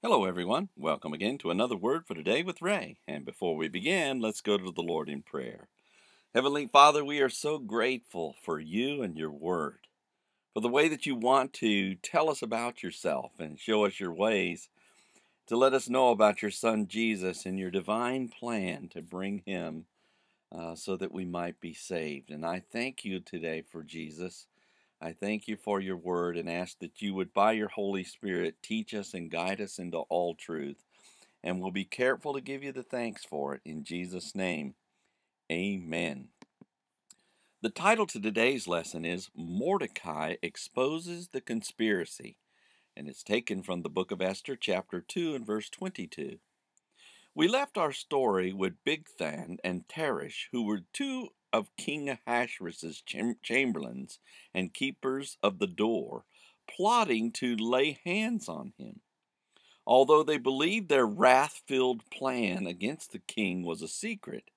Hello, everyone. Welcome again to another word for today with Ray. And before we begin, let's go to the Lord in prayer. Heavenly Father, we are so grateful for you and your word, for the way that you want to tell us about yourself and show us your ways, to let us know about your Son Jesus and your divine plan to bring him uh, so that we might be saved. And I thank you today for Jesus. I thank you for your word and ask that you would, by your Holy Spirit, teach us and guide us into all truth. And we'll be careful to give you the thanks for it. In Jesus' name, amen. The title to today's lesson is Mordecai Exposes the Conspiracy, and it's taken from the book of Esther, chapter 2, and verse 22. We left our story with Bigthan and Teresh, who were two of King Ahasuerus' chamberlains and keepers of the door, plotting to lay hands on him. Although they believed their wrath filled plan against the king was a secret,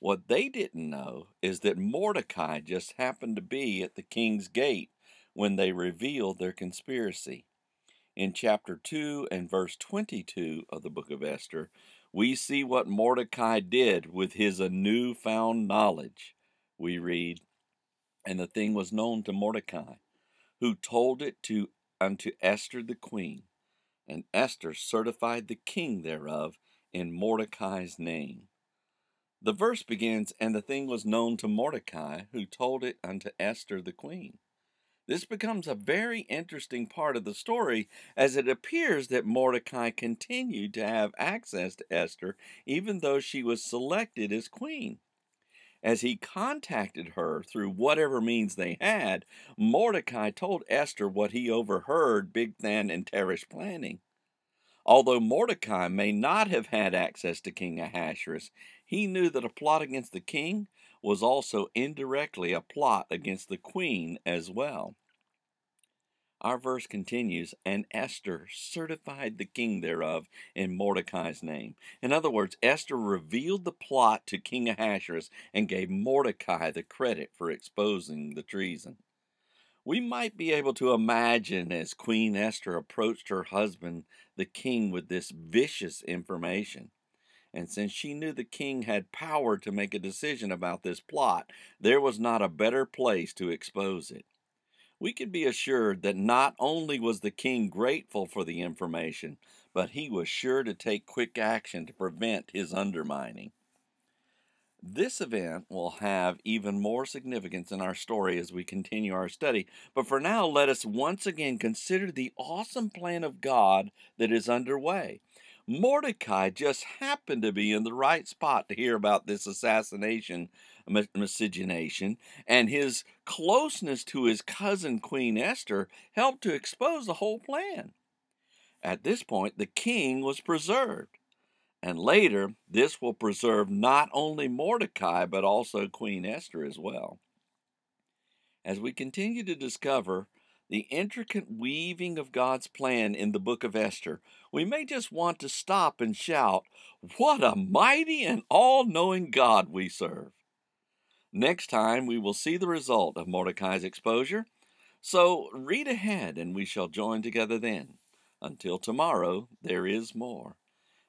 what they didn't know is that Mordecai just happened to be at the king's gate when they revealed their conspiracy. In chapter 2 and verse 22 of the book of Esther, we see what Mordecai did with his newfound knowledge. We read, And the thing was known to Mordecai, who told it to unto Esther the queen, and Esther certified the king thereof in Mordecai's name. The verse begins, And the thing was known to Mordecai, who told it unto Esther the queen. This becomes a very interesting part of the story as it appears that Mordecai continued to have access to Esther even though she was selected as queen. As he contacted her through whatever means they had, Mordecai told Esther what he overheard Bigthan and Teresh planning. Although Mordecai may not have had access to King Ahasuerus, he knew that a plot against the king was also indirectly a plot against the queen as well. Our verse continues, and Esther certified the king thereof in Mordecai's name. In other words, Esther revealed the plot to King Ahasuerus and gave Mordecai the credit for exposing the treason. We might be able to imagine as Queen Esther approached her husband, the king, with this vicious information. And since she knew the king had power to make a decision about this plot, there was not a better place to expose it. We can be assured that not only was the king grateful for the information, but he was sure to take quick action to prevent his undermining. This event will have even more significance in our story as we continue our study, but for now, let us once again consider the awesome plan of God that is underway. Mordecai just happened to be in the right spot to hear about this assassination miscegenation, and his closeness to his cousin Queen Esther helped to expose the whole plan. At this point, the king was preserved. And later, this will preserve not only Mordecai, but also Queen Esther as well. As we continue to discover the intricate weaving of God's plan in the book of Esther, we may just want to stop and shout, What a mighty and all knowing God we serve! Next time, we will see the result of Mordecai's exposure. So read ahead, and we shall join together then. Until tomorrow, there is more.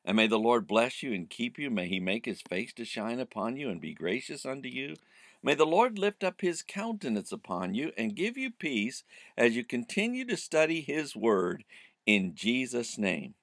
And may the Lord bless you and keep you. May he make his face to shine upon you and be gracious unto you. May the Lord lift up his countenance upon you and give you peace as you continue to study his word in Jesus' name.